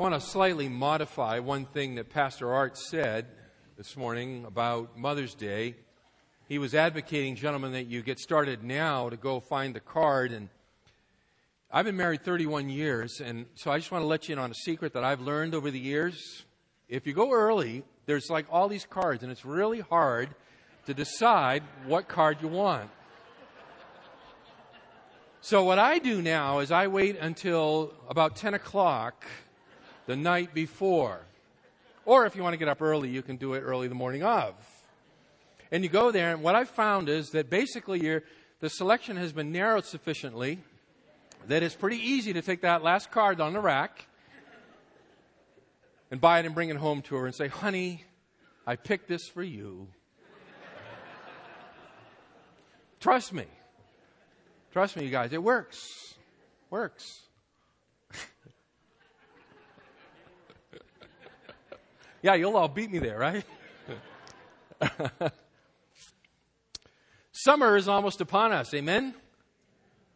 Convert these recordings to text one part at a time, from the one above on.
I want to slightly modify one thing that Pastor Art said this morning about Mother's Day. He was advocating, gentlemen, that you get started now to go find the card. And I've been married 31 years, and so I just want to let you in on a secret that I've learned over the years. If you go early, there's like all these cards, and it's really hard to decide what card you want. So what I do now is I wait until about 10 o'clock the night before. Or if you want to get up early, you can do it early the morning of. And you go there, and what I've found is that basically the selection has been narrowed sufficiently that it's pretty easy to take that last card on the rack and buy it and bring it home to her and say, honey, I picked this for you. Trust me. Trust me, you guys, it works. Works. Yeah, you'll all beat me there, right? Summer is almost upon us. Amen?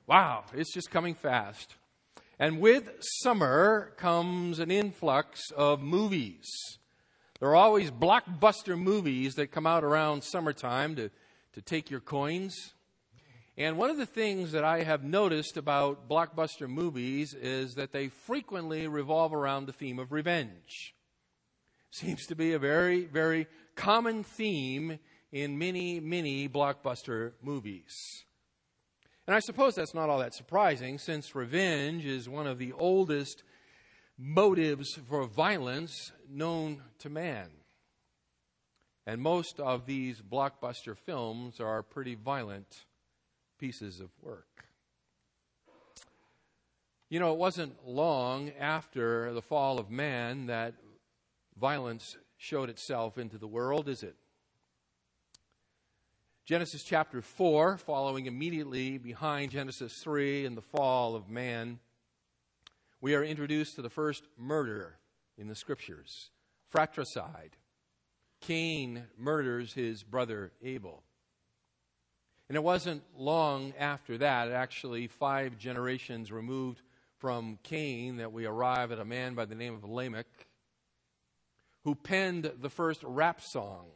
Wow, it's just coming fast. And with summer comes an influx of movies. There are always blockbuster movies that come out around summertime to, to take your coins. And one of the things that I have noticed about blockbuster movies is that they frequently revolve around the theme of revenge. Seems to be a very, very common theme in many, many blockbuster movies. And I suppose that's not all that surprising, since revenge is one of the oldest motives for violence known to man. And most of these blockbuster films are pretty violent pieces of work. You know, it wasn't long after the fall of man that violence showed itself into the world, is it? Genesis chapter 4, following immediately behind Genesis 3 and the fall of man, we are introduced to the first murder in the scriptures fratricide. Cain murders his brother Abel. And it wasn't long after that, actually five generations removed from Cain, that we arrive at a man by the name of Lamech, who penned the first rap song.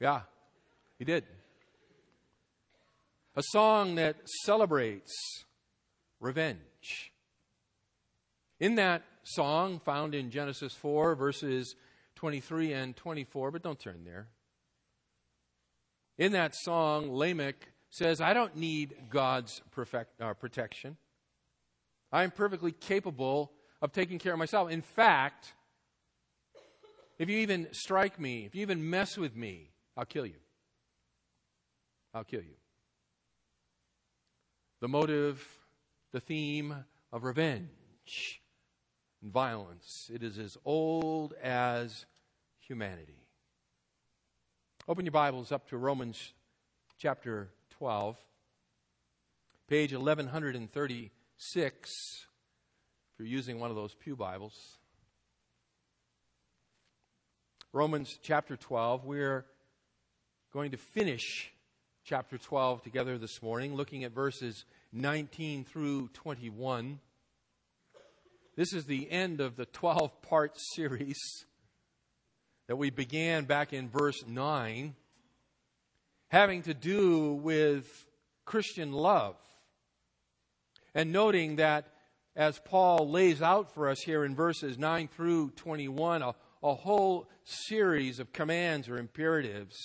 Yeah, he did. A song that celebrates revenge. In that song, found in Genesis 4, verses 23 and 24, but don't turn there. In that song, Lamech says, I don't need God's perfect, uh, protection. I am perfectly capable of taking care of myself. In fact, if you even strike me, if you even mess with me, I'll kill you. I'll kill you. The motive, the theme of revenge and violence, it is as old as humanity. Open your Bibles up to Romans chapter 12, page 1136, if you're using one of those Pew Bibles. Romans chapter 12, we're going to finish chapter 12 together this morning, looking at verses 19 through 21. This is the end of the 12 part series that we began back in verse 9, having to do with Christian love. And noting that as Paul lays out for us here in verses 9 through 21, a, a whole series of commands or imperatives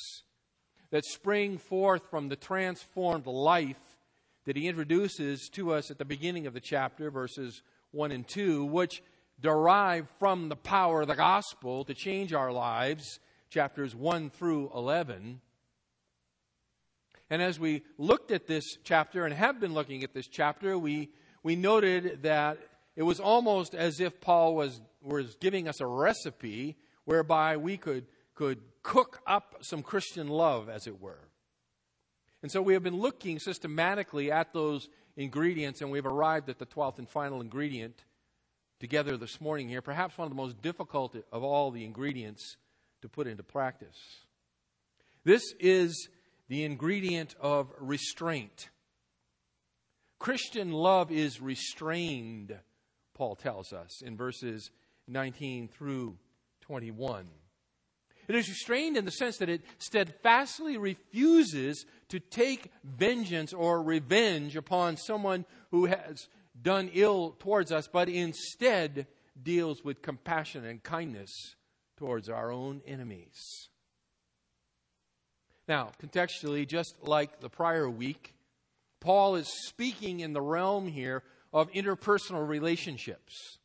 that spring forth from the transformed life that he introduces to us at the beginning of the chapter, verses 1 and 2, which derive from the power of the gospel to change our lives, chapters 1 through 11. And as we looked at this chapter and have been looking at this chapter, we, we noted that it was almost as if Paul was, was giving us a recipe whereby we could, could cook up some Christian love, as it were. And so we have been looking systematically at those ingredients, and we've arrived at the 12th and final ingredient, together this morning here, perhaps one of the most difficult of all the ingredients to put into practice. This is the ingredient of restraint. Christian love is restrained, Paul tells us in verses 19 through 21. It is restrained in the sense that it steadfastly refuses to take vengeance or revenge upon someone who has done ill towards us, but instead deals with compassion and kindness towards our own enemies. Now, contextually, just like the prior week, Paul is speaking in the realm here of interpersonal relationships.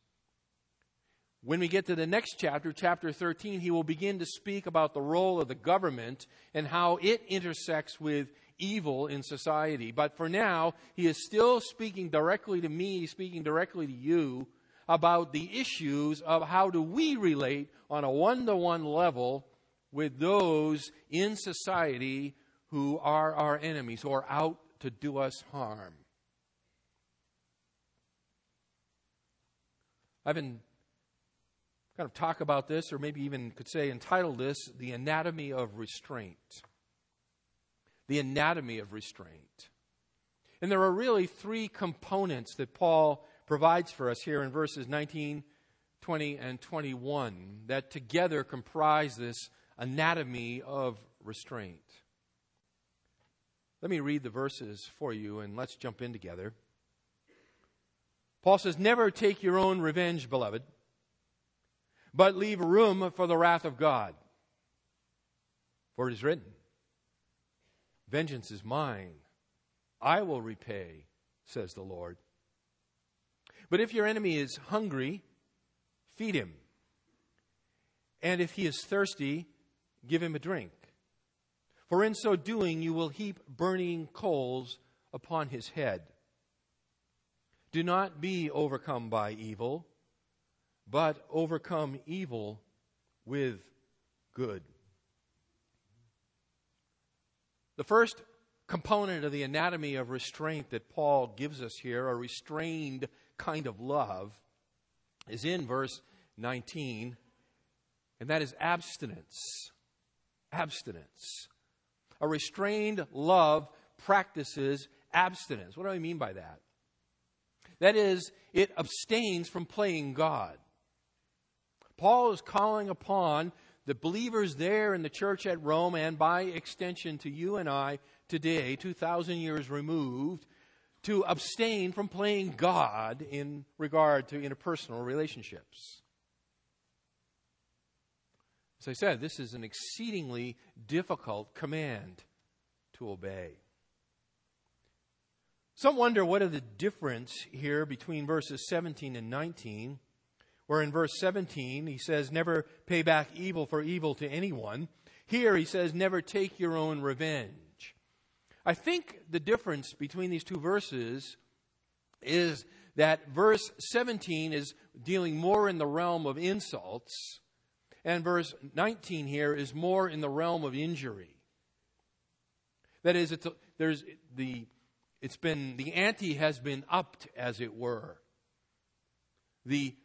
When we get to the next chapter, chapter 13, he will begin to speak about the role of the government and how it intersects with evil in society. But for now, he is still speaking directly to me, speaking directly to you about the issues of how do we relate on a one to one level with those in society who are our enemies or out to do us harm. I've been kind of talk about this, or maybe even could say entitle this The Anatomy of Restraint. The Anatomy of Restraint. And there are really three components that Paul provides for us here in verses 19, 20, and 21 that together comprise this anatomy of restraint. Let me read the verses for you and let's jump in together. Paul says, Never take your own revenge, beloved, but leave room for the wrath of God. For it is written, Vengeance is mine, I will repay, says the Lord. But if your enemy is hungry, feed him. And if he is thirsty, give him a drink. For in so doing, you will heap burning coals upon his head. Do not be overcome by evil, but overcome evil with good. The first component of the anatomy of restraint that Paul gives us here, a restrained kind of love, is in verse 19, and that is abstinence. Abstinence. A restrained love practices abstinence. What do I mean by that? That is, it abstains from playing God. Paul is calling upon the believers there in the church at Rome, and by extension to you and I today, 2,000 years removed, to abstain from playing God in regard to interpersonal relationships. As I said, this is an exceedingly difficult command to obey. Some wonder what are the difference here between verses 17 and 19, where in verse 17 he says, Never pay back evil for evil to anyone. Here he says, Never take your own revenge. I think the difference between these two verses is that verse 17 is dealing more in the realm of insults, and verse 19 here is more in the realm of injury. That is, it's a, there's the it's been, the ante has been upped, as it were. The,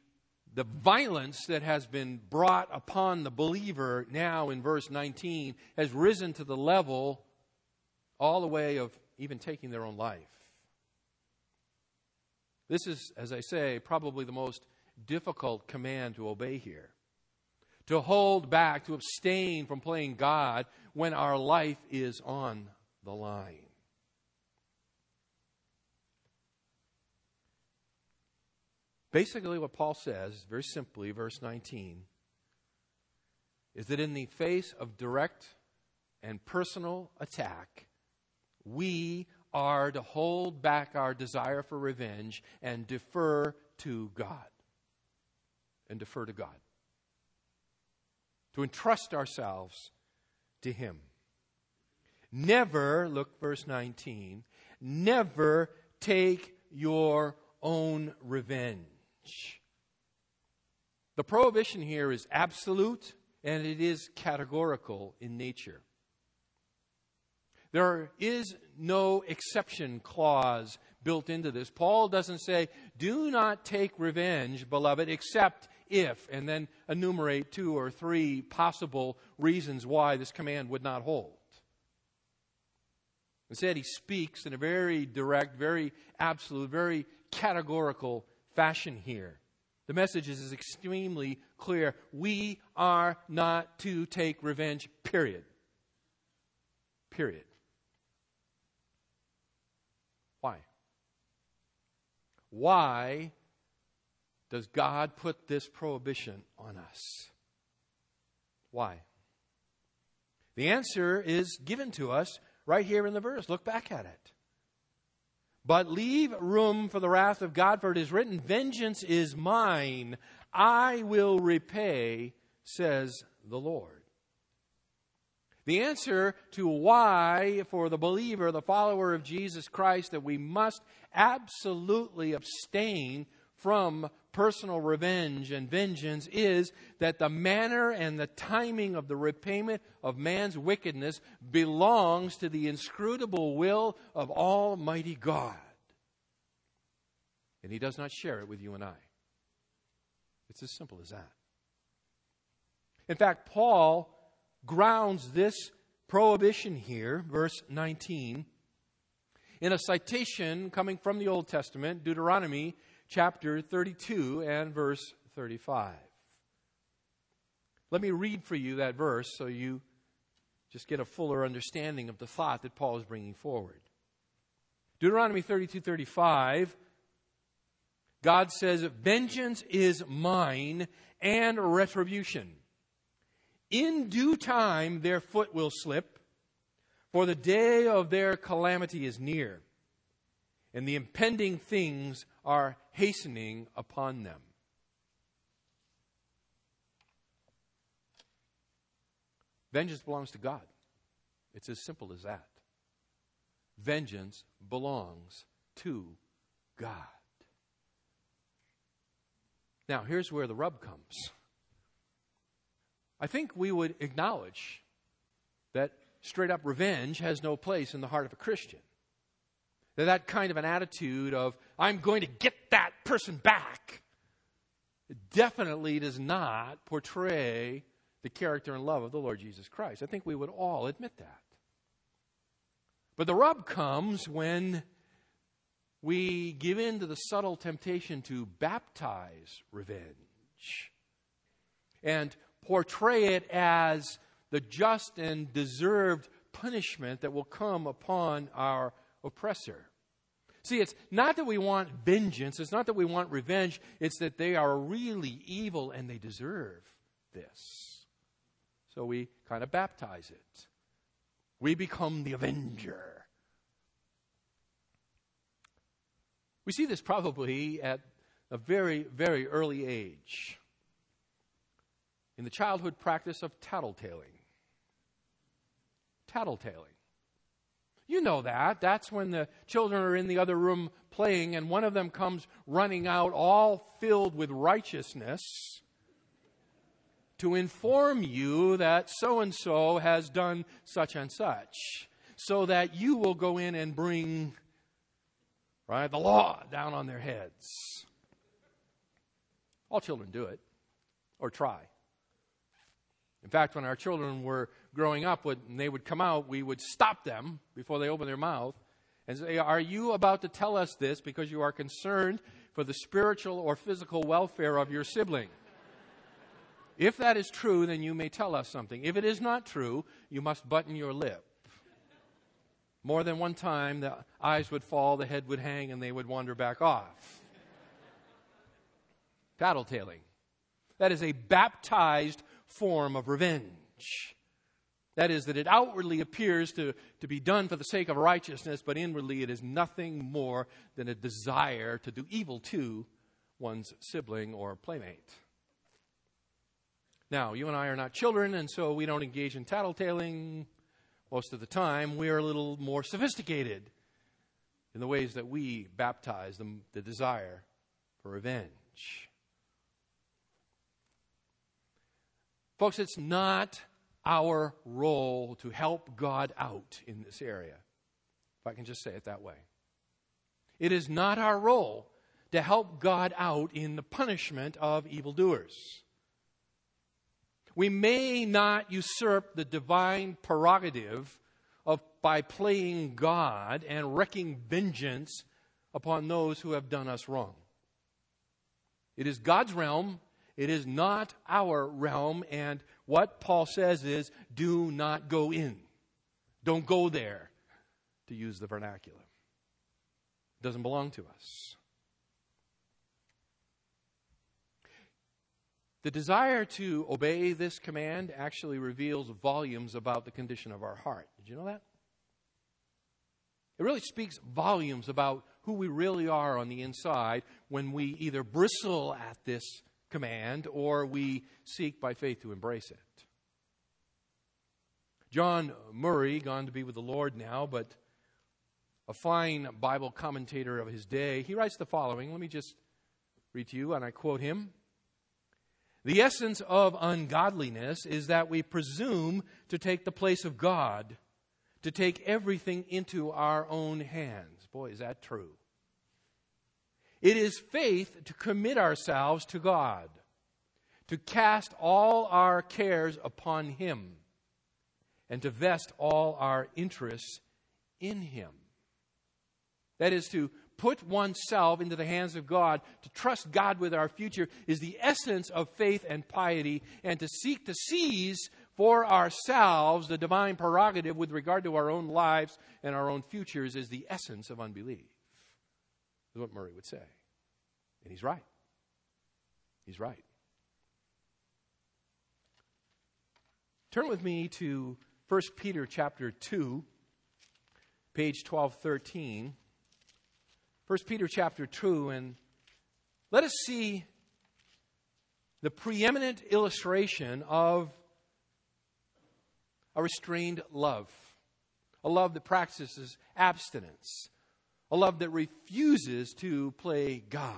the violence that has been brought upon the believer now in verse 19 has risen to the level all the way of even taking their own life. This is, as I say, probably the most difficult command to obey here. To hold back, to abstain from playing God when our life is on the line. Basically, what Paul says, very simply, verse 19, is that in the face of direct and personal attack, we are to hold back our desire for revenge and defer to God. And defer to God. To entrust ourselves to Him. Never, look, verse 19, never take your own revenge. The prohibition here is absolute and it is categorical in nature. There is no exception clause built into this. Paul doesn't say, do not take revenge, beloved, except if, and then enumerate two or three possible reasons why this command would not hold. Instead, he speaks in a very direct, very absolute, very categorical fashion here. The message is extremely clear. We are not to take revenge, period. Period. Why? Why does God put this prohibition on us? Why? The answer is given to us right here in the verse. Look back at it. But leave room for the wrath of God, for it is written, Vengeance is mine, I will repay, says the Lord. The answer to why, for the believer, the follower of Jesus Christ, that we must absolutely abstain from personal revenge and vengeance is that the manner and the timing of the repayment of man's wickedness belongs to the inscrutable will of Almighty God. And He does not share it with you and I. It's as simple as that. In fact, Paul grounds this prohibition here, verse 19, in a citation coming from the Old Testament, Deuteronomy chapter 32 and verse 35. Let me read for you that verse so you just get a fuller understanding of the thought that Paul is bringing forward. Deuteronomy 32 35, God says, Vengeance is mine and retribution. In due time their foot will slip, for the day of their calamity is near, and the impending things are hastening upon them. Vengeance belongs to God. It's as simple as that. Vengeance belongs to God. Now, here's where the rub comes. I think we would acknowledge that straight up revenge has no place in the heart of a Christian. That kind of an attitude of, I'm going to get that person back, definitely does not portray the character and love of the Lord Jesus Christ. I think we would all admit that. But the rub comes when we give in to the subtle temptation to baptize revenge and portray it as the just and deserved punishment that will come upon our oppressor. See, it's not that we want vengeance, it's not that we want revenge, it's that they are really evil and they deserve this. So we kind of baptize it. We become the avenger. We see this probably at a very, very early age in the childhood practice of tattletaling. Tattletaling. You know that. That's when the children are in the other room playing, and one of them comes running out, all filled with righteousness, to inform you that so and so has done such and such, so that you will go in and bring right the law down on their heads. All children do it, or try. In fact, when our children were growing up, when they would come out, we would stop them before they opened their mouth and say, Are you about to tell us this because you are concerned for the spiritual or physical welfare of your sibling? if that is true, then you may tell us something. If it is not true, you must button your lip. More than one time, the eyes would fall, the head would hang, and they would wander back off. Tattletaling. That is a baptized form of revenge. That is, that it outwardly appears to, to be done for the sake of righteousness, but inwardly it is nothing more than a desire to do evil to one's sibling or playmate. Now, you and I are not children, and so we don't engage in tattletaling most of the time. We are a little more sophisticated in the ways that we baptize the, the desire for revenge. Folks, it's not our role to help God out in this area, if I can just say it that way. It is not our role to help God out in the punishment of evildoers. We may not usurp the divine prerogative of by playing God and wreaking vengeance upon those who have done us wrong. It is God's realm. It is not our realm. And what Paul says is do not go in. Don't go there, to use the vernacular. It doesn't belong to us. The desire to obey this command actually reveals volumes about the condition of our heart. Did you know that? It really speaks volumes about who we really are on the inside when we either bristle at this command or we seek by faith to embrace it. John Murray, gone to be with the Lord now, but a fine Bible commentator of his day, he writes the following. Let me just read to you, and I quote him. The essence of ungodliness is that we presume to take the place of God, to take everything into our own hands. Boy, is that true. It is faith to commit ourselves to God, to cast all our cares upon Him, and to vest all our interests in Him. That is to put oneself into the hands of God, to trust God with our future, is the essence of faith and piety, and to seek to seize for ourselves the divine prerogative with regard to our own lives and our own futures is the essence of unbelief, is what Murray would say. And he's right. He's right. Turn with me to 1 Peter chapter 2, page 1213. 1 Peter chapter 2, and let us see the preeminent illustration of a restrained love, a love that practices abstinence, a love that refuses to play God.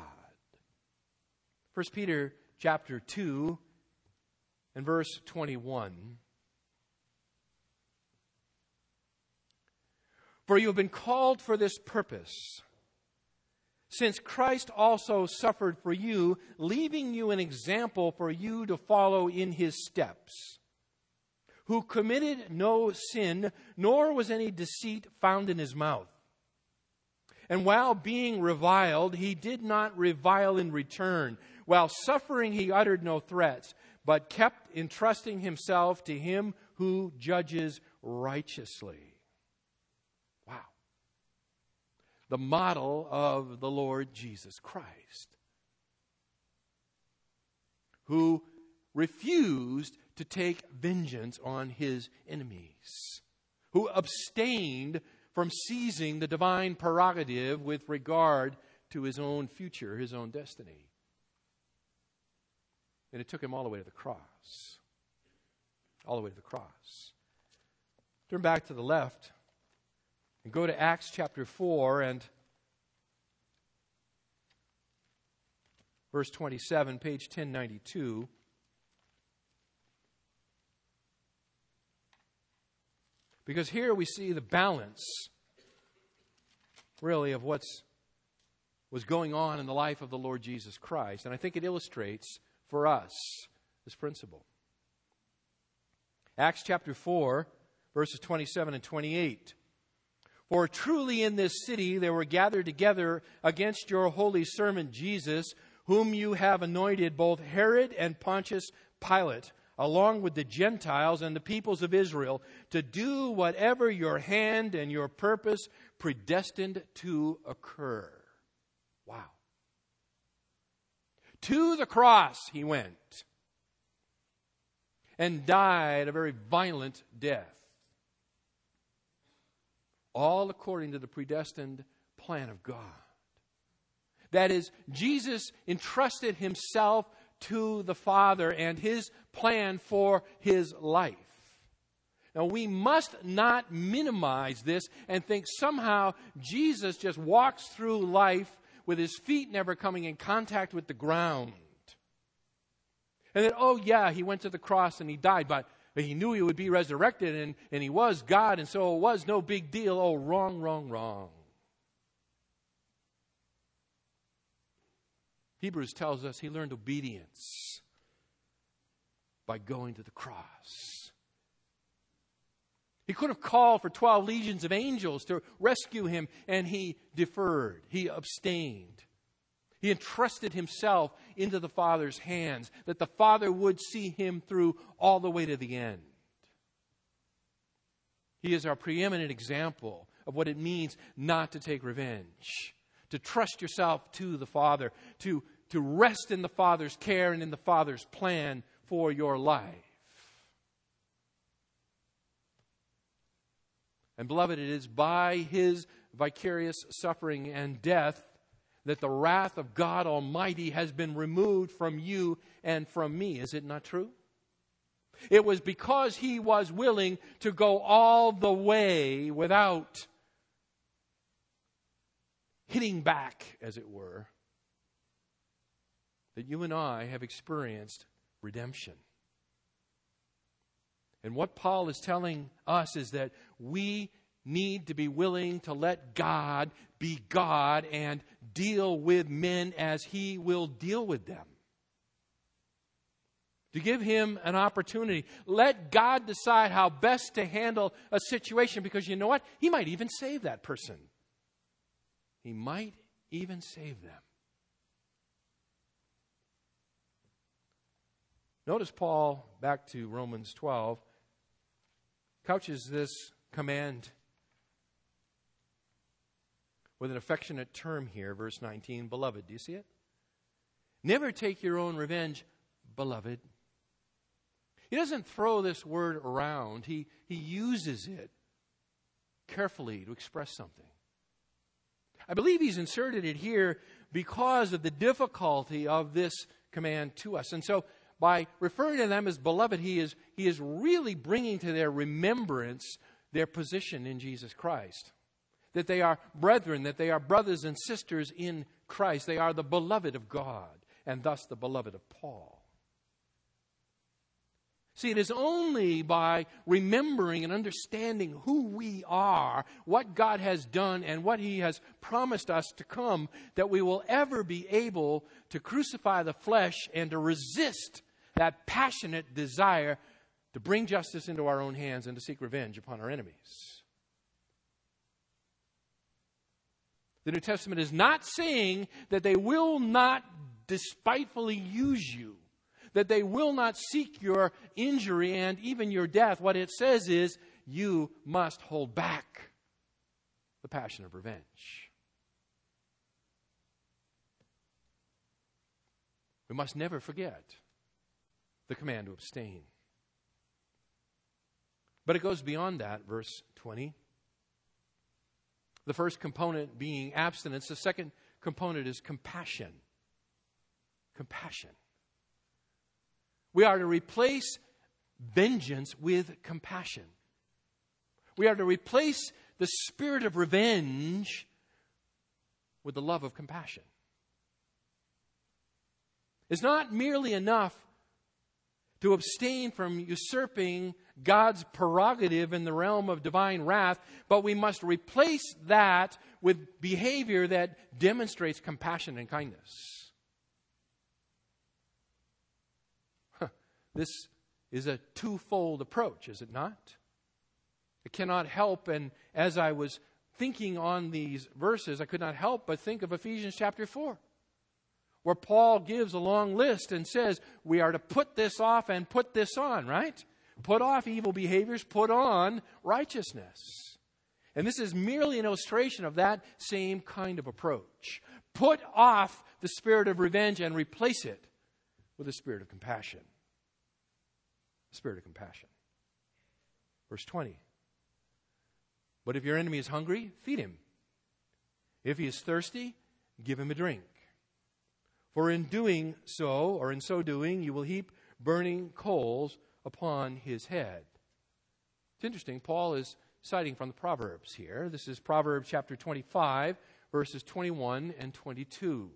1 Peter chapter 2 and verse 21. For you have been called for this purpose since Christ also suffered for you, leaving you an example for you to follow in his steps, who committed no sin, nor was any deceit found in his mouth. And while being reviled, he did not revile in return. While suffering, he uttered no threats, but kept entrusting himself to him who judges righteously. Wow. The model of the Lord Jesus Christ, who refused to take vengeance on his enemies, who abstained from seizing the divine prerogative with regard to his own future, his own destiny. And it took him all the way to the cross. All the way to the cross. Turn back to the left and go to Acts chapter 4 and verse 27, page 1092. Because here we see the balance, really, of what's was going on in the life of the Lord Jesus Christ. And I think it illustrates for us this principle. Acts chapter 4, verses 27 and 28. For truly in this city there were gathered together against your holy servant Jesus, whom you have anointed, both Herod and Pontius Pilate, along with the Gentiles and the peoples of Israel, to do whatever your hand and your purpose predestined to occur. Wow. To the cross he went and died a very violent death all according to the predestined plan of God. That is, Jesus entrusted himself to the Father and his plan for his life. Now, we must not minimize this and think somehow Jesus just walks through life with his feet never coming in contact with the ground. And that, oh, yeah, he went to the cross and he died, but he knew he would be resurrected and, and he was God, and so it was no big deal. Oh, wrong, wrong, wrong. Hebrews tells us he learned obedience by going to the cross. He could have called for 12 legions of angels to rescue him, and he deferred. He abstained. He entrusted himself into the Father's hands, that the Father would see him through all the way to the end. He is our preeminent example of what it means not to take revenge, to trust yourself to the Father, to, to rest in the Father's care and in the Father's plan for your life. And beloved, it is by his vicarious suffering and death that the wrath of God Almighty has been removed from you and from me. Is it not true? It was because he was willing to go all the way without hitting back, as it were, that you and I have experienced redemption. And what Paul is telling us is that we need to be willing to let God be God and deal with men as he will deal with them. To give him an opportunity. Let God decide how best to handle a situation because you know what? He might even save that person. He might even save them. Notice Paul, back to Romans 12, couches this command with an affectionate term here, verse 19, beloved. Do you see it? Never take your own revenge, beloved. He doesn't throw this word around, he, he uses it carefully to express something. I believe he's inserted it here because of the difficulty of this command to us. And so, by referring to them as beloved, he is, he is really bringing to their remembrance their position in Jesus Christ that they are brethren, that they are brothers and sisters in Christ. They are the beloved of God, and thus the beloved of Paul. See, it is only by remembering and understanding who we are, what God has done, and what He has promised us to come that we will ever be able to crucify the flesh and to resist that passionate desire to bring justice into our own hands and to seek revenge upon our enemies. The New Testament is not saying that they will not despitefully use you, that they will not seek your injury and even your death. What it says is you must hold back the passion of revenge. We must never forget the command to abstain. But it goes beyond that, verse 20. The first component being abstinence, the second component is compassion. Compassion. We are to replace vengeance with compassion. We are to replace the spirit of revenge with the love of compassion. It's not merely enough to abstain from usurping God's prerogative in the realm of divine wrath, but we must replace that with behavior that demonstrates compassion and kindness. This is a twofold approach, is it not? It cannot help, and as I was thinking on these verses, I could not help but think of Ephesians chapter 4 where Paul gives a long list and says we are to put this off and put this on, right? Put off evil behaviors, put on righteousness. And this is merely an illustration of that same kind of approach. Put off the spirit of revenge and replace it with a spirit of compassion. The spirit of compassion. Verse 20. But if your enemy is hungry, feed him. If he is thirsty, give him a drink. For in doing so, or in so doing, you will heap burning coals upon his head. It's interesting, Paul is citing from the Proverbs here. This is Proverbs chapter 25, verses 21 and 22.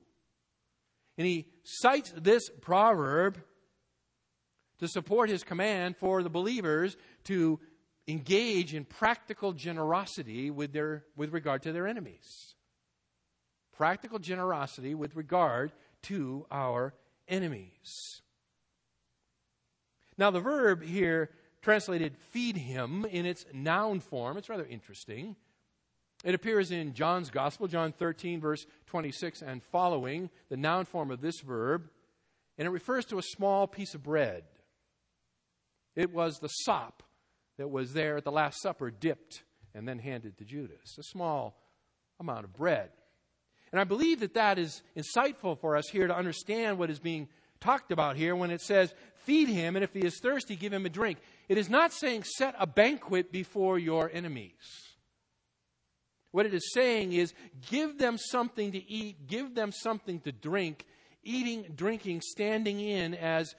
And he cites this proverb to support his command for the believers to engage in practical generosity with, their, with regard to their enemies. Practical generosity with regard to our enemies. Now, the verb here translated feed him in its noun form, it's rather interesting. It appears in John's Gospel, John 13, verse 26 and following, the noun form of this verb, and it refers to a small piece of bread. It was the sop that was there at the Last Supper, dipped and then handed to Judas. A small amount of bread. And I believe that that is insightful for us here to understand what is being talked about here when it says, Feed him, and if he is thirsty, give him a drink. It is not saying set a banquet before your enemies. What it is saying is give them something to eat, give them something to drink, eating, drinking, standing in as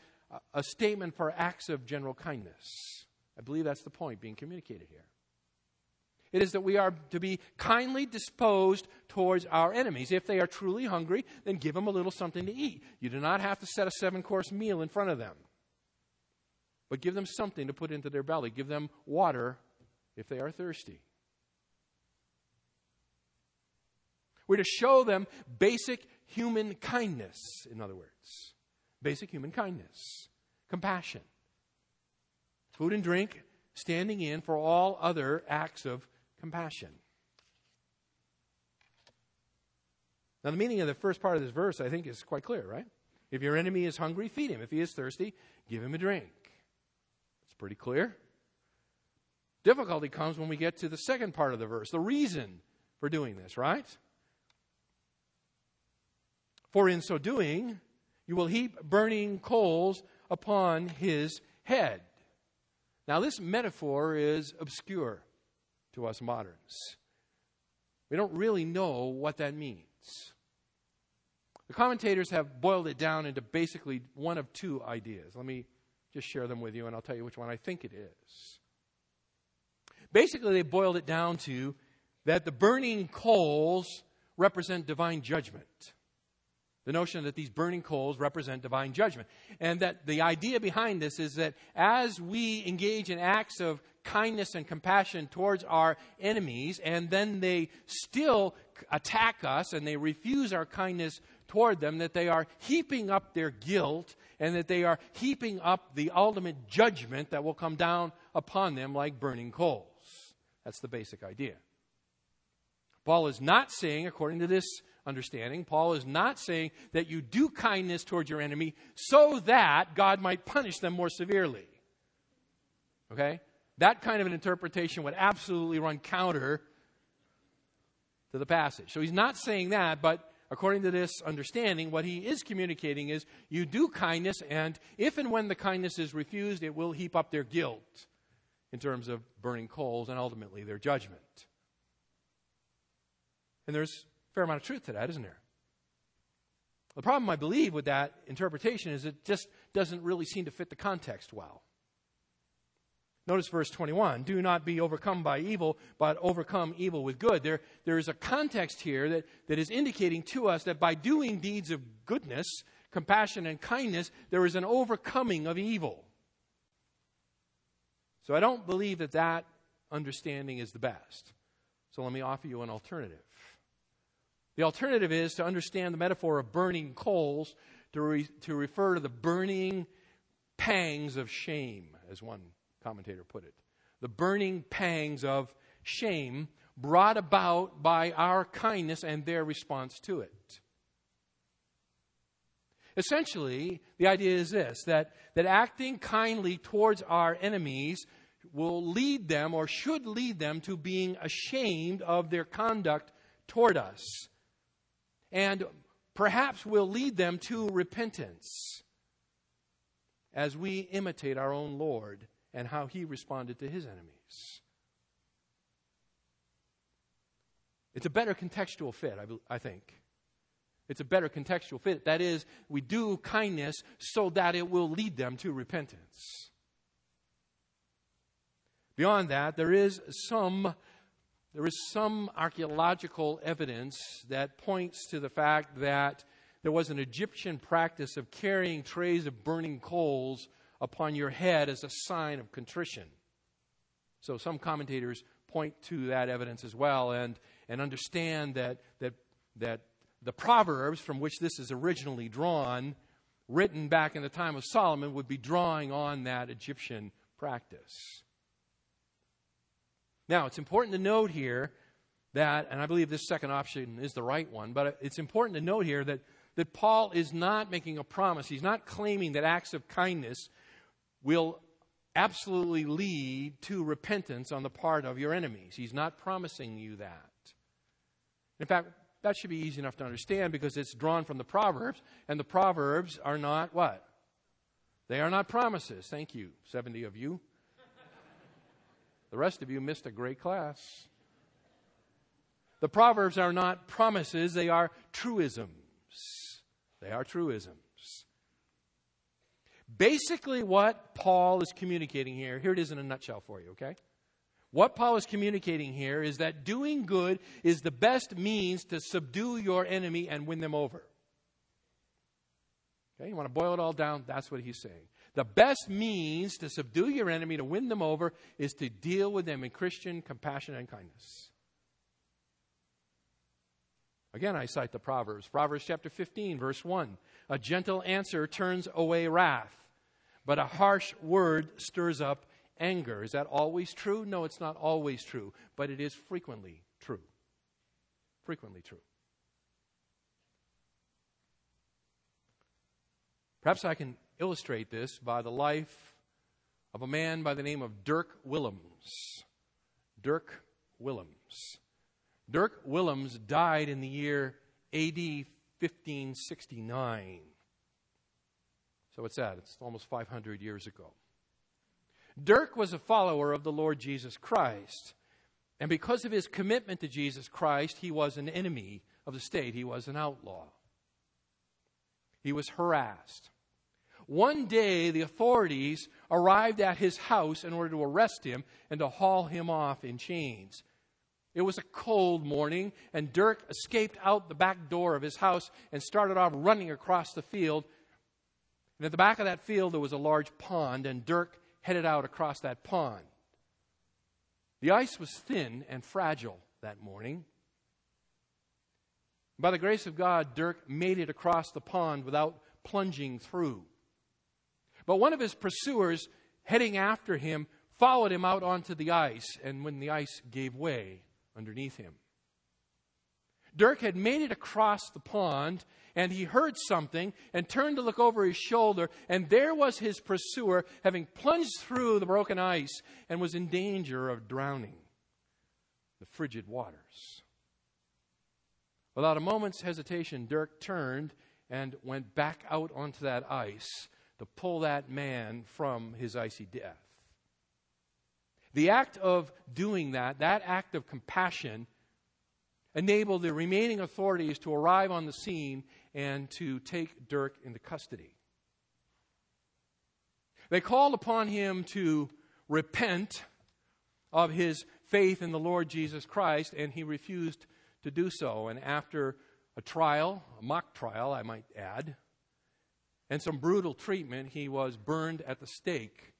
a statement for acts of general kindness. I believe that's the point being communicated here. It is that we are to be kindly disposed towards our enemies. If they are truly hungry, then give them a little something to eat. You do not have to set a seven course meal in front of them, but give them something to put into their belly. Give them water if they are thirsty. We're to show them basic human kindness, in other words. Basic human kindness, compassion. Food and drink, standing in for all other acts of compassion. Now, the meaning of the first part of this verse, I think, is quite clear, right? If your enemy is hungry, feed him. If he is thirsty, give him a drink. It's pretty clear. Difficulty comes when we get to the second part of the verse, the reason for doing this, right? For in so doing, you will heap burning coals upon his head. Now, this metaphor is obscure to us moderns. We don't really know what that means. The commentators have boiled it down into basically one of two ideas. Let me just share them with you, and I'll tell you which one I think it is. Basically, they boiled it down to that the burning coals represent divine judgment. The notion that these burning coals represent divine judgment. And that the idea behind this is that as we engage in acts of kindness and compassion towards our enemies, and then they still attack us and they refuse our kindness toward them, that they are heaping up their guilt and that they are heaping up the ultimate judgment that will come down upon them like burning coals. That's the basic idea. Paul is not saying, according to this understanding, Paul is not saying that you do kindness towards your enemy so that God might punish them more severely. Okay? That kind of an interpretation would absolutely run counter to the passage. So he's not saying that, but according to this understanding, what he is communicating is you do kindness, and if and when the kindness is refused, it will heap up their guilt in terms of burning coals and ultimately their judgment. And there's fair amount of truth to that, isn't there? The problem, I believe, with that interpretation is it just doesn't really seem to fit the context well. Notice verse 21 do not be overcome by evil, but overcome evil with good. There, there is a context here that, that is indicating to us that by doing deeds of goodness, compassion, and kindness, there is an overcoming of evil. So I don't believe that that understanding is the best. So let me offer you an alternative. The alternative is to understand the metaphor of burning coals to, re, to refer to the burning pangs of shame, as one commentator put it. The burning pangs of shame brought about by our kindness and their response to it. Essentially, the idea is this that, that acting kindly towards our enemies will lead them or should lead them to being ashamed of their conduct toward us. And perhaps will lead them to repentance as we imitate our own Lord and how he responded to his enemies. It's a better contextual fit, I, I think. It's a better contextual fit. That is, we do kindness so that it will lead them to repentance. Beyond that, there is some there is some archaeological evidence that points to the fact that there was an Egyptian practice of carrying trays of burning coals upon your head as a sign of contrition. So some commentators point to that evidence as well and, and understand that, that, that the Proverbs from which this is originally drawn, written back in the time of Solomon, would be drawing on that Egyptian practice. Now, it's important to note here that, and I believe this second option is the right one, but it's important to note here that, that Paul is not making a promise. He's not claiming that acts of kindness will absolutely lead to repentance on the part of your enemies. He's not promising you that. In fact, that should be easy enough to understand because it's drawn from the Proverbs, and the Proverbs are not what? They are not promises. Thank you, 70 of you. The rest of you missed a great class. The Proverbs are not promises, they are truisms. They are truisms. Basically, what Paul is communicating here, here it is in a nutshell for you, okay? What Paul is communicating here is that doing good is the best means to subdue your enemy and win them over. Okay, you want to boil it all down? That's what he's saying. The best means to subdue your enemy, to win them over, is to deal with them in Christian compassion and kindness. Again, I cite the Proverbs. Proverbs chapter 15, verse 1. A gentle answer turns away wrath, but a harsh word stirs up anger. Is that always true? No, it's not always true, but it is frequently true. Frequently true. Perhaps I can illustrate this by the life of a man by the name of Dirk Willems. Dirk Willems. Dirk Willems died in the year AD 1569. So what's that? It's almost 500 years ago. Dirk was a follower of the Lord Jesus Christ. And because of his commitment to Jesus Christ, he was an enemy of the state. He was an outlaw. He was harassed. One day, the authorities arrived at his house in order to arrest him and to haul him off in chains. It was a cold morning, and Dirk escaped out the back door of his house and started off running across the field. And at the back of that field, there was a large pond, and Dirk headed out across that pond. The ice was thin and fragile that morning. By the grace of God, Dirk made it across the pond without plunging through. But one of his pursuers, heading after him, followed him out onto the ice, and when the ice gave way underneath him. Dirk had made it across the pond, and he heard something and turned to look over his shoulder, and there was his pursuer, having plunged through the broken ice and was in danger of drowning the frigid waters. Without a moment's hesitation, Dirk turned and went back out onto that ice to pull that man from his icy death. The act of doing that, that act of compassion, enabled the remaining authorities to arrive on the scene and to take Dirk into custody. They called upon him to repent of his faith in the Lord Jesus Christ, and he refused to do so. And after a trial, a mock trial, I might add, and some brutal treatment, he was burned at the stake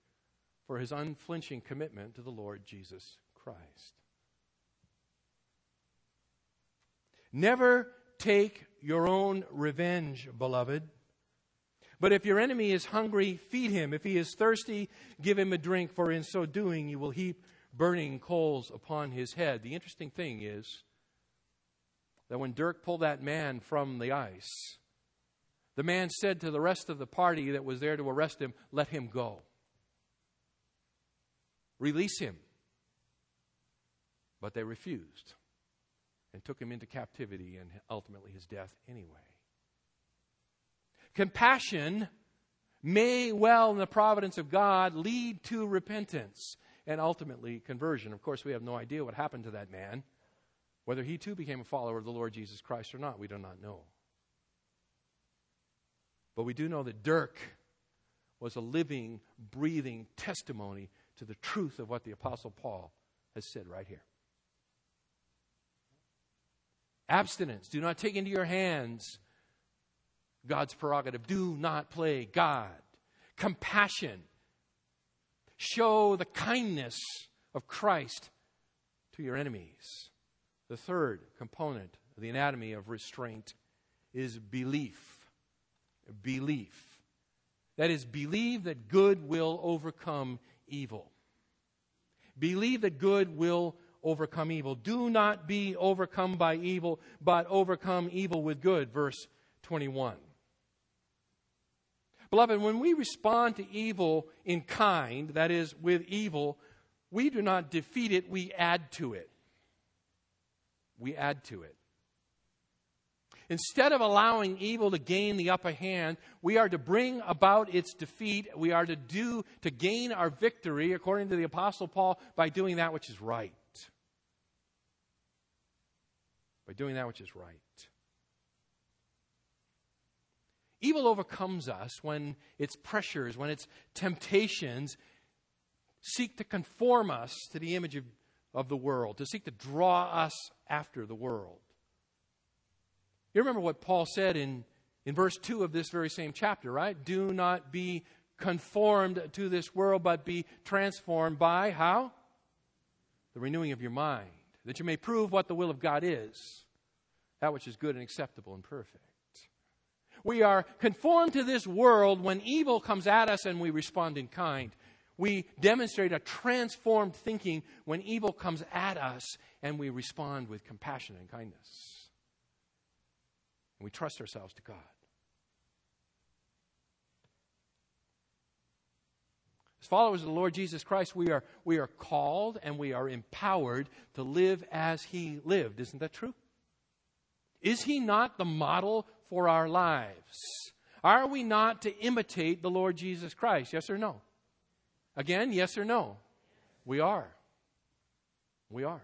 for his unflinching commitment to the Lord Jesus Christ. Never take your own revenge, beloved. But if your enemy is hungry, feed him. If he is thirsty, give him a drink, for in so doing you will heap burning coals upon his head. The interesting thing is that when Dirk pulled that man from the ice, the man said to the rest of the party that was there to arrest him, Let him go. Release him. But they refused and took him into captivity and ultimately his death anyway. Compassion may well, in the providence of God, lead to repentance and ultimately conversion. Of course, we have no idea what happened to that man. Whether he too became a follower of the Lord Jesus Christ or not, we do not know. But we do know that Dirk was a living, breathing testimony to the truth of what the Apostle Paul has said right here. Abstinence. Do not take into your hands God's prerogative. Do not play God. Compassion. Show the kindness of Christ to your enemies. The third component of the anatomy of restraint is belief belief. That is, believe that good will overcome evil. Believe that good will overcome evil. Do not be overcome by evil, but overcome evil with good. Verse 21. Beloved, when we respond to evil in kind, that is, with evil, we do not defeat it, we add to it. We add to it. Instead of allowing evil to gain the upper hand, we are to bring about its defeat. We are to do to gain our victory, according to the apostle Paul, by doing that which is right. By doing that which is right. Evil overcomes us when its pressures, when its temptations seek to conform us to the image of, of the world, to seek to draw us after the world. You remember what Paul said in, in verse 2 of this very same chapter, right? Do not be conformed to this world, but be transformed by how? The renewing of your mind, that you may prove what the will of God is, that which is good and acceptable and perfect. We are conformed to this world when evil comes at us and we respond in kind. We demonstrate a transformed thinking when evil comes at us and we respond with compassion and kindness. And we trust ourselves to God. As followers of the Lord Jesus Christ, we are, we are called and we are empowered to live as He lived. Isn't that true? Is He not the model for our lives? Are we not to imitate the Lord Jesus Christ? Yes or no? Again, yes or no? We are. We are.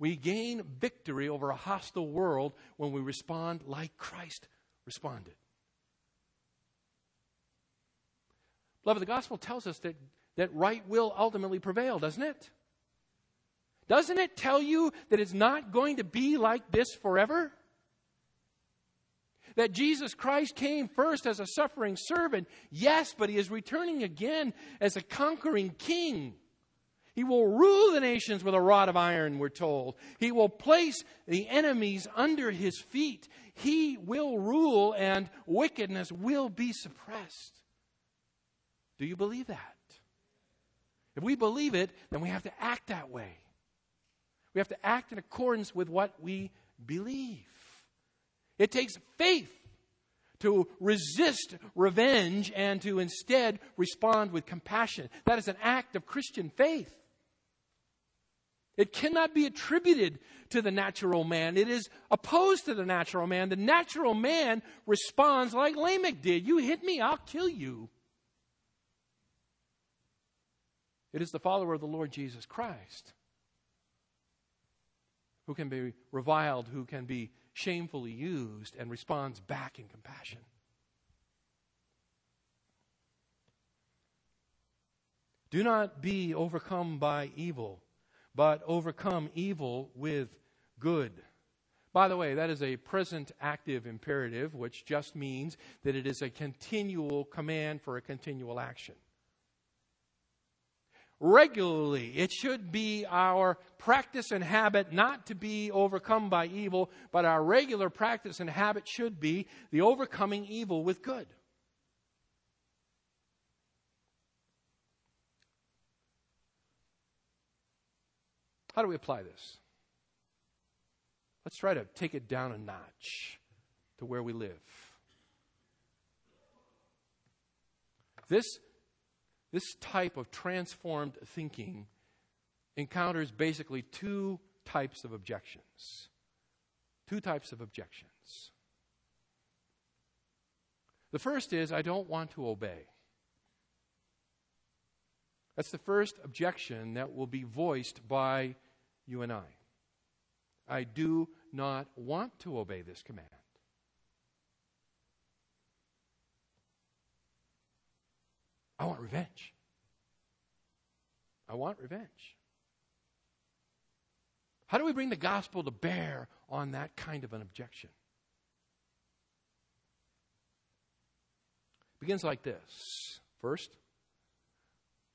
We gain victory over a hostile world when we respond like Christ responded. Beloved, the gospel tells us that, that right will ultimately prevail, doesn't it? Doesn't it tell you that it's not going to be like this forever? That Jesus Christ came first as a suffering servant, yes, but he is returning again as a conquering king. He will rule the nations with a rod of iron, we're told. He will place the enemies under his feet. He will rule, and wickedness will be suppressed. Do you believe that? If we believe it, then we have to act that way. We have to act in accordance with what we believe. It takes faith to resist revenge and to instead respond with compassion. That is an act of Christian faith. It cannot be attributed to the natural man. It is opposed to the natural man. The natural man responds like Lamech did You hit me, I'll kill you. It is the follower of the Lord Jesus Christ who can be reviled, who can be shamefully used, and responds back in compassion. Do not be overcome by evil but overcome evil with good. By the way, that is a present active imperative, which just means that it is a continual command for a continual action. Regularly, it should be our practice and habit not to be overcome by evil, but our regular practice and habit should be the overcoming evil with good. How do we apply this? Let's try to take it down a notch to where we live. This, this type of transformed thinking encounters basically two types of objections. Two types of objections. The first is, I don't want to obey. That's the first objection that will be voiced by you and I. I do not want to obey this command. I want revenge. I want revenge. How do we bring the gospel to bear on that kind of an objection? It begins like this. First,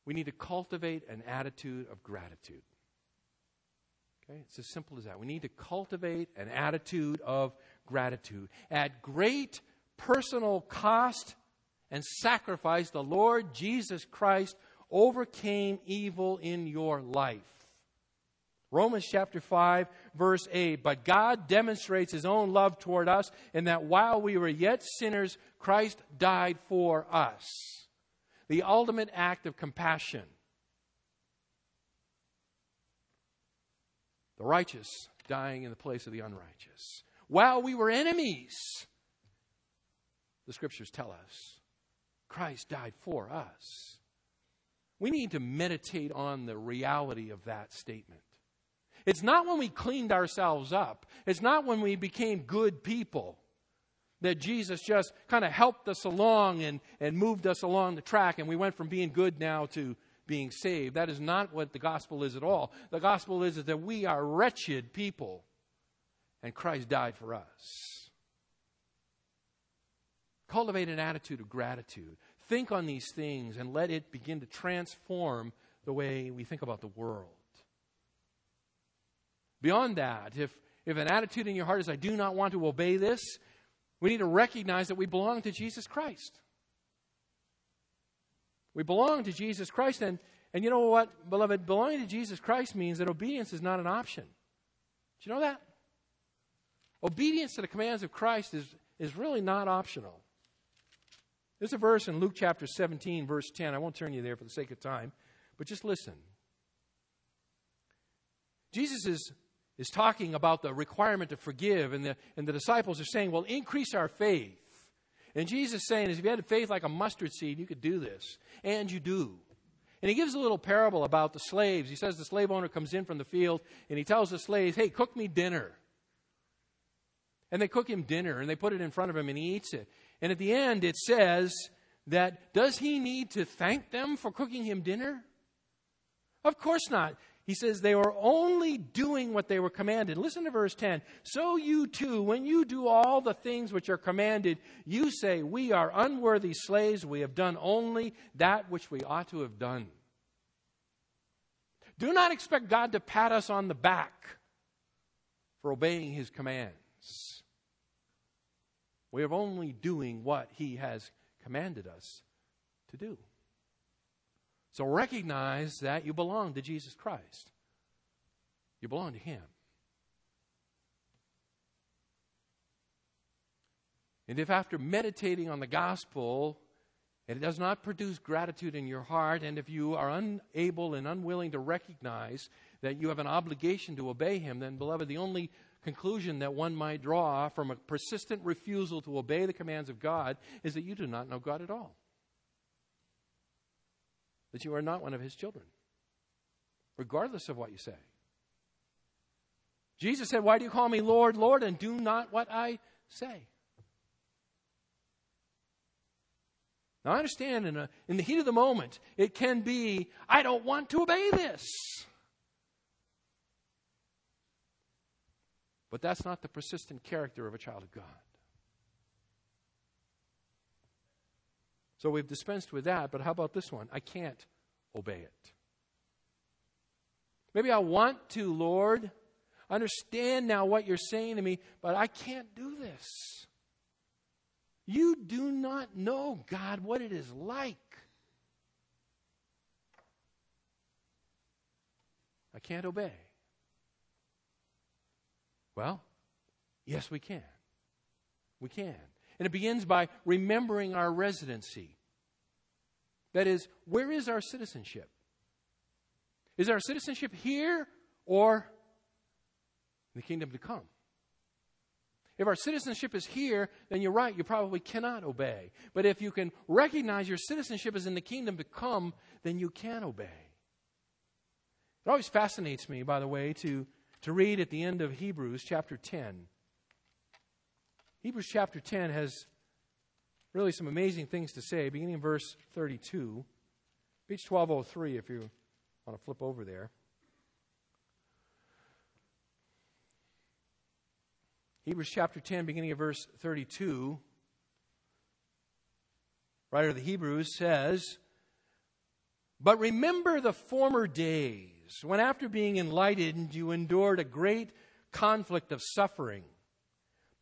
we need to cultivate an attitude of gratitude. Okay? It's as simple as that. We need to cultivate an attitude of gratitude. At great personal cost and sacrifice, the Lord Jesus Christ overcame evil in your life. Romans chapter 5, verse 8. But God demonstrates his own love toward us in that while we were yet sinners, Christ died for us. The ultimate act of compassion. The righteous dying in the place of the unrighteous. While we were enemies, the scriptures tell us, Christ died for us. We need to meditate on the reality of that statement. It's not when we cleaned ourselves up, it's not when we became good people that Jesus just kind of helped us along and, and moved us along the track, and we went from being good now to being saved. That is not what the gospel is at all. The gospel is that we are wretched people, and Christ died for us. Cultivate an attitude of gratitude. Think on these things and let it begin to transform the way we think about the world. Beyond that, if, if an attitude in your heart is, I do not want to obey this, we need to recognize that we belong to Jesus Christ. We belong to Jesus Christ. And, and you know what, beloved? Belonging to Jesus Christ means that obedience is not an option. Do you know that? Obedience to the commands of Christ is, is really not optional. There's a verse in Luke chapter 17, verse 10. I won't turn you there for the sake of time, but just listen. Jesus is, is talking about the requirement to forgive, and the, and the disciples are saying, Well, increase our faith. And Jesus is saying, is if you had faith like a mustard seed, you could do this. And you do. And he gives a little parable about the slaves. He says the slave owner comes in from the field and he tells the slaves, Hey, cook me dinner. And they cook him dinner and they put it in front of him and he eats it. And at the end, it says that does he need to thank them for cooking him dinner? Of course not. He says they were only doing what they were commanded. Listen to verse 10. So you too, when you do all the things which are commanded, you say, We are unworthy slaves. We have done only that which we ought to have done. Do not expect God to pat us on the back for obeying his commands. We are only doing what he has commanded us to do. So recognize that you belong to Jesus Christ. You belong to Him. And if after meditating on the gospel, it does not produce gratitude in your heart, and if you are unable and unwilling to recognize that you have an obligation to obey Him, then, beloved, the only conclusion that one might draw from a persistent refusal to obey the commands of God is that you do not know God at all that you are not one of his children, regardless of what you say. Jesus said, Why do you call me Lord, Lord, and do not what I say? Now, I understand in, a, in the heat of the moment, it can be, I don't want to obey this. But that's not the persistent character of a child of God. So we've dispensed with that, but how about this one? I can't obey it. Maybe I want to, Lord. Understand now what you're saying to me, but I can't do this. You do not know, God, what it is like. I can't obey. Well, yes, we can. We can. And it begins by remembering our residency. That is, where is our citizenship? Is our citizenship here or the kingdom to come? If our citizenship is here, then you're right, you probably cannot obey. But if you can recognize your citizenship is in the kingdom to come, then you can obey. It always fascinates me, by the way, to, to read at the end of Hebrews chapter 10. Hebrews chapter 10 has really some amazing things to say, beginning in verse 32. Page 1203, if you want to flip over there. Hebrews chapter 10, beginning of verse 32. Writer of the Hebrews says, But remember the former days, when after being enlightened, you endured a great conflict of suffering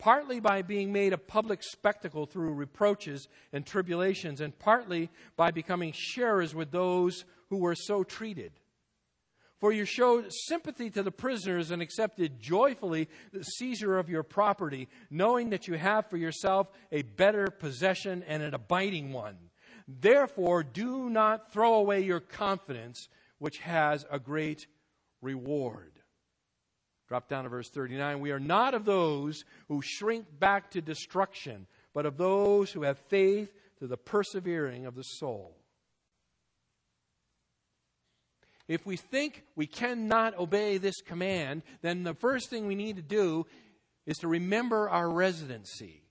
partly by being made a public spectacle through reproaches and tribulations, and partly by becoming sharers with those who were so treated. For you showed sympathy to the prisoners and accepted joyfully the seizure of your property, knowing that you have for yourself a better possession and an abiding one. Therefore, do not throw away your confidence, which has a great reward. Drop down to verse 39. We are not of those who shrink back to destruction, but of those who have faith to the persevering of the soul. If we think we cannot obey this command, then the first thing we need to do is to remember our residency.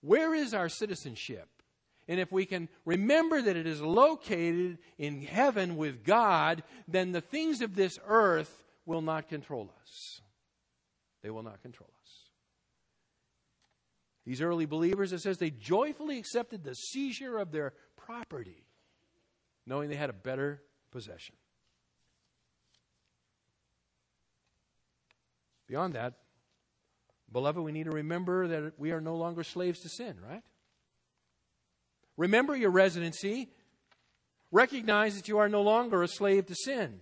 Where is our citizenship? And if we can remember that it is located in heaven with God, then the things of this earth will not control us. They will not control us. These early believers, it says, they joyfully accepted the seizure of their property, knowing they had a better possession. Beyond that, beloved, we need to remember that we are no longer slaves to sin, right? Remember your residency. Recognize that you are no longer a slave to sin.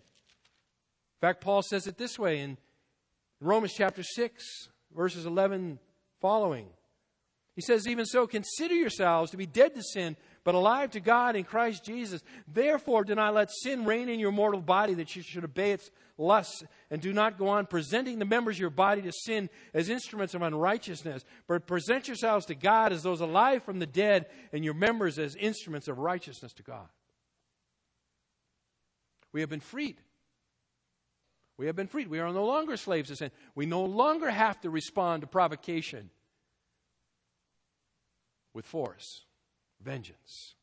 In fact, Paul says it this way in Romans chapter 6, verses 11 following. He says, Even so, consider yourselves to be dead to sin, but alive to God in Christ Jesus. Therefore, do not let sin reign in your mortal body that you should obey its lusts, and do not go on presenting the members of your body to sin as instruments of unrighteousness, but present yourselves to God as those alive from the dead, and your members as instruments of righteousness to God. We have been freed. We have been freed. We are no longer slaves to sin. We no longer have to respond to provocation with force, vengeance.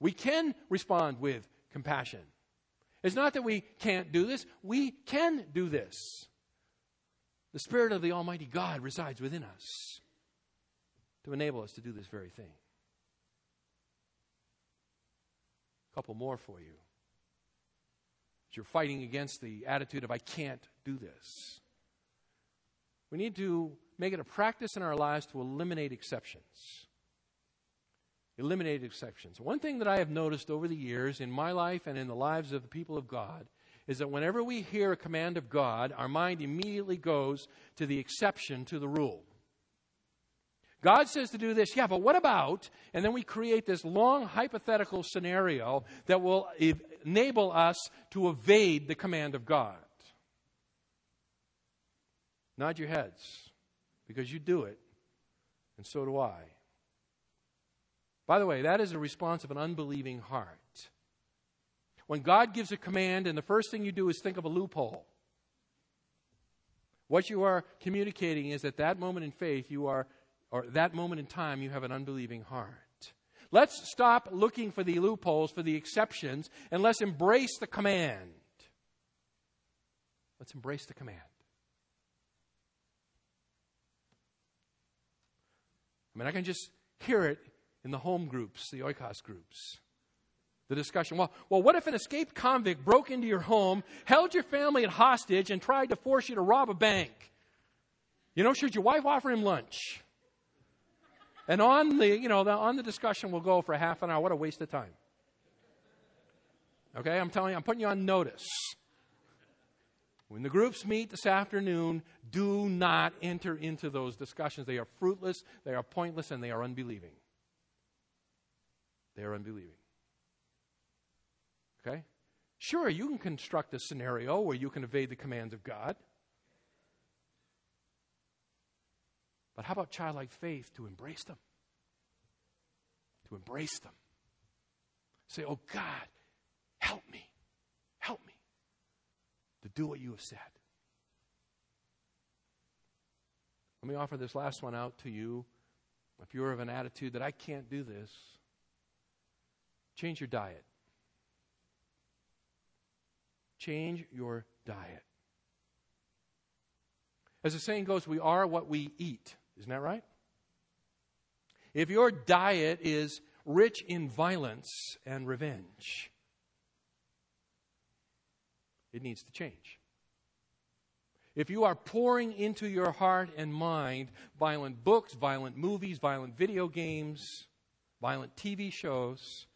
We can respond with compassion. It's not that we can't do this, we can do this. The Spirit of the Almighty God resides within us to enable us to do this very thing. A couple more for you. You're fighting against the attitude of, I can't do this, we need to make it a practice in our lives to eliminate exceptions. Eliminate exceptions. One thing that I have noticed over the years in my life and in the lives of the people of God is that whenever we hear a command of God, our mind immediately goes to the exception to the rule. God says to do this, yeah, but what about? And then we create this long hypothetical scenario that will enable us to evade the command of God. Nod your heads because you do it, and so do I. By the way, that is a response of an unbelieving heart. When God gives a command, and the first thing you do is think of a loophole. What you are communicating is at that moment in faith, you are, or that moment in time, you have an unbelieving heart. Let's stop looking for the loopholes, for the exceptions, and let's embrace the command. Let's embrace the command. I mean, I can just hear it in the home groups, the oikos groups. The discussion. Well, well, what if an escaped convict broke into your home, held your family at hostage, and tried to force you to rob a bank? You know, should your wife offer him lunch? And on the, you know, the, on the discussion, we'll go for half an hour. What a waste of time. Okay, I'm telling you, I'm putting you on notice. When the groups meet this afternoon, do not enter into those discussions. They are fruitless, they are pointless, and they are unbelieving. They are unbelieving. Okay? Sure, you can construct a scenario where you can evade the commands of God. But how about childlike faith to embrace them? To embrace them. Say, oh God, help me Help me to do what you have said. Let me offer this last one out to you. If you're of an attitude that I can't do this, change your diet. Change your diet. As the saying goes, we are what we eat. Isn't that right? If your diet is rich in violence and revenge, it needs to change. If you are pouring into your heart and mind violent books, violent movies, violent video games, violent TV shows,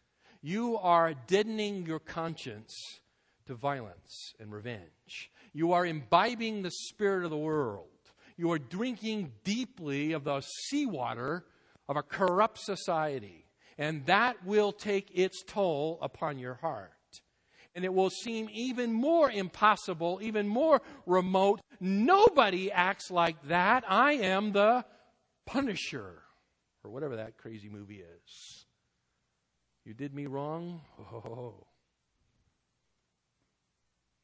You are deadening your conscience to violence and revenge. You are imbibing the spirit of the world. You are drinking deeply of the seawater of a corrupt society. And that will take its toll upon your heart. And it will seem even more impossible, even more remote. Nobody acts like that. I am the punisher, or whatever that crazy movie is. You did me wrong? Oh.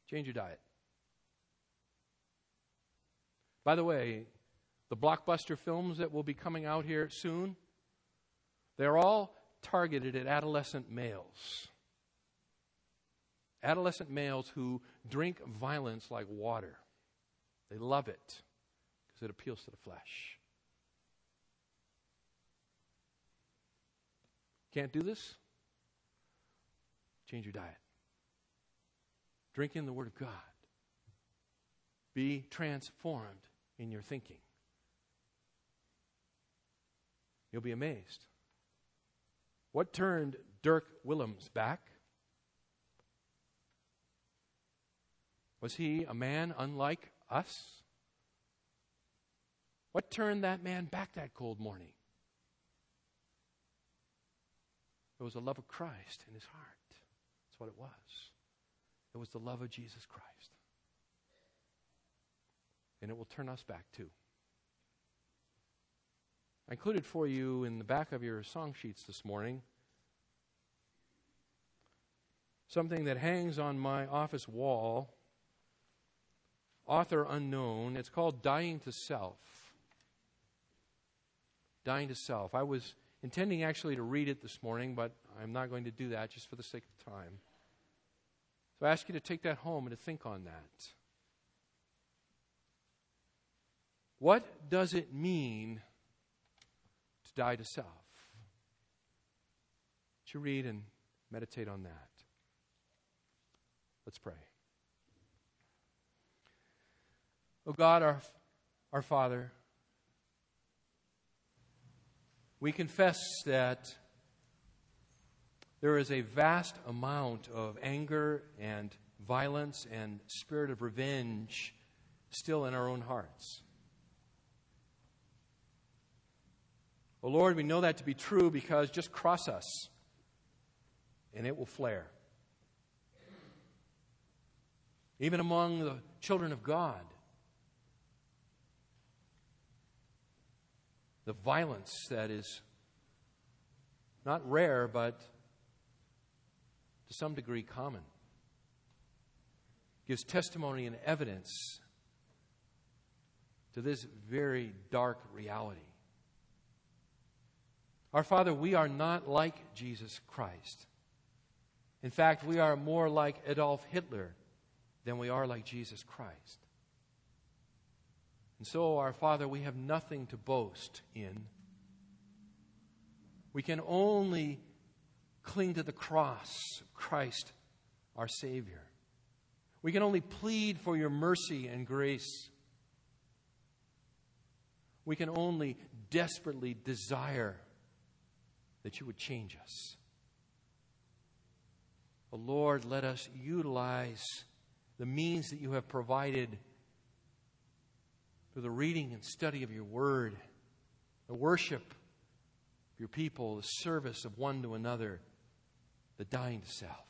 Change your diet. By the way, the blockbuster films that will be coming out here soon, they're all targeted at adolescent males. Adolescent males who drink violence like water. They love it because it appeals to the flesh. Can't do this? Change your diet. Drink in the Word of God. Be transformed in your thinking. You'll be amazed. What turned Dirk Willems back? Was he a man unlike us? What turned that man back that cold morning? It was the love of Christ in his heart. That's what it was. It was the love of Jesus Christ. And it will turn us back too. I included for you in the back of your song sheets this morning something that hangs on my office wall, author unknown. It's called Dying to Self. Dying to Self. I was intending actually to read it this morning, but I'm not going to do that just for the sake of time. So I ask you to take that home and to think on that. What does it mean to die to self? To read and meditate on that. Let's pray. Oh God, our, our Father, we confess that there is a vast amount of anger and violence and spirit of revenge still in our own hearts. Oh Lord, we know that to be true because just cross us and it will flare. Even among the children of God, the violence that is not rare, but to some degree common. Gives testimony and evidence to this very dark reality. Our Father, we are not like Jesus Christ. In fact, we are more like Adolf Hitler than we are like Jesus Christ. And so, our Father, we have nothing to boast in. We can only cling to the cross of Christ, our Savior. We can only plead for your mercy and grace. We can only desperately desire that you would change us. Oh Lord, let us utilize the means that you have provided through the reading and study of your word, the worship of your people, the service of one to another the dying to self.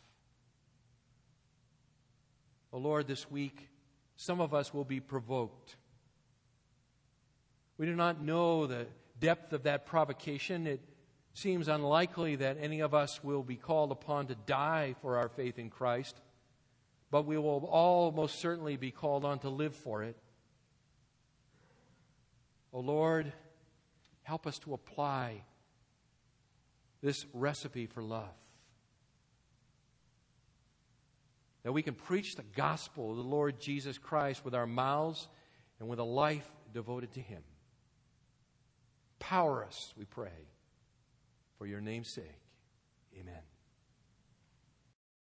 Oh Lord, this week, some of us will be provoked. We do not know the depth of that provocation. It seems unlikely that any of us will be called upon to die for our faith in Christ, but we will all most certainly be called on to live for it. Oh Lord, help us to apply this recipe for love. that we can preach the gospel of the Lord Jesus Christ with our mouths and with a life devoted to Him. Power us, we pray, for your name's sake. Amen.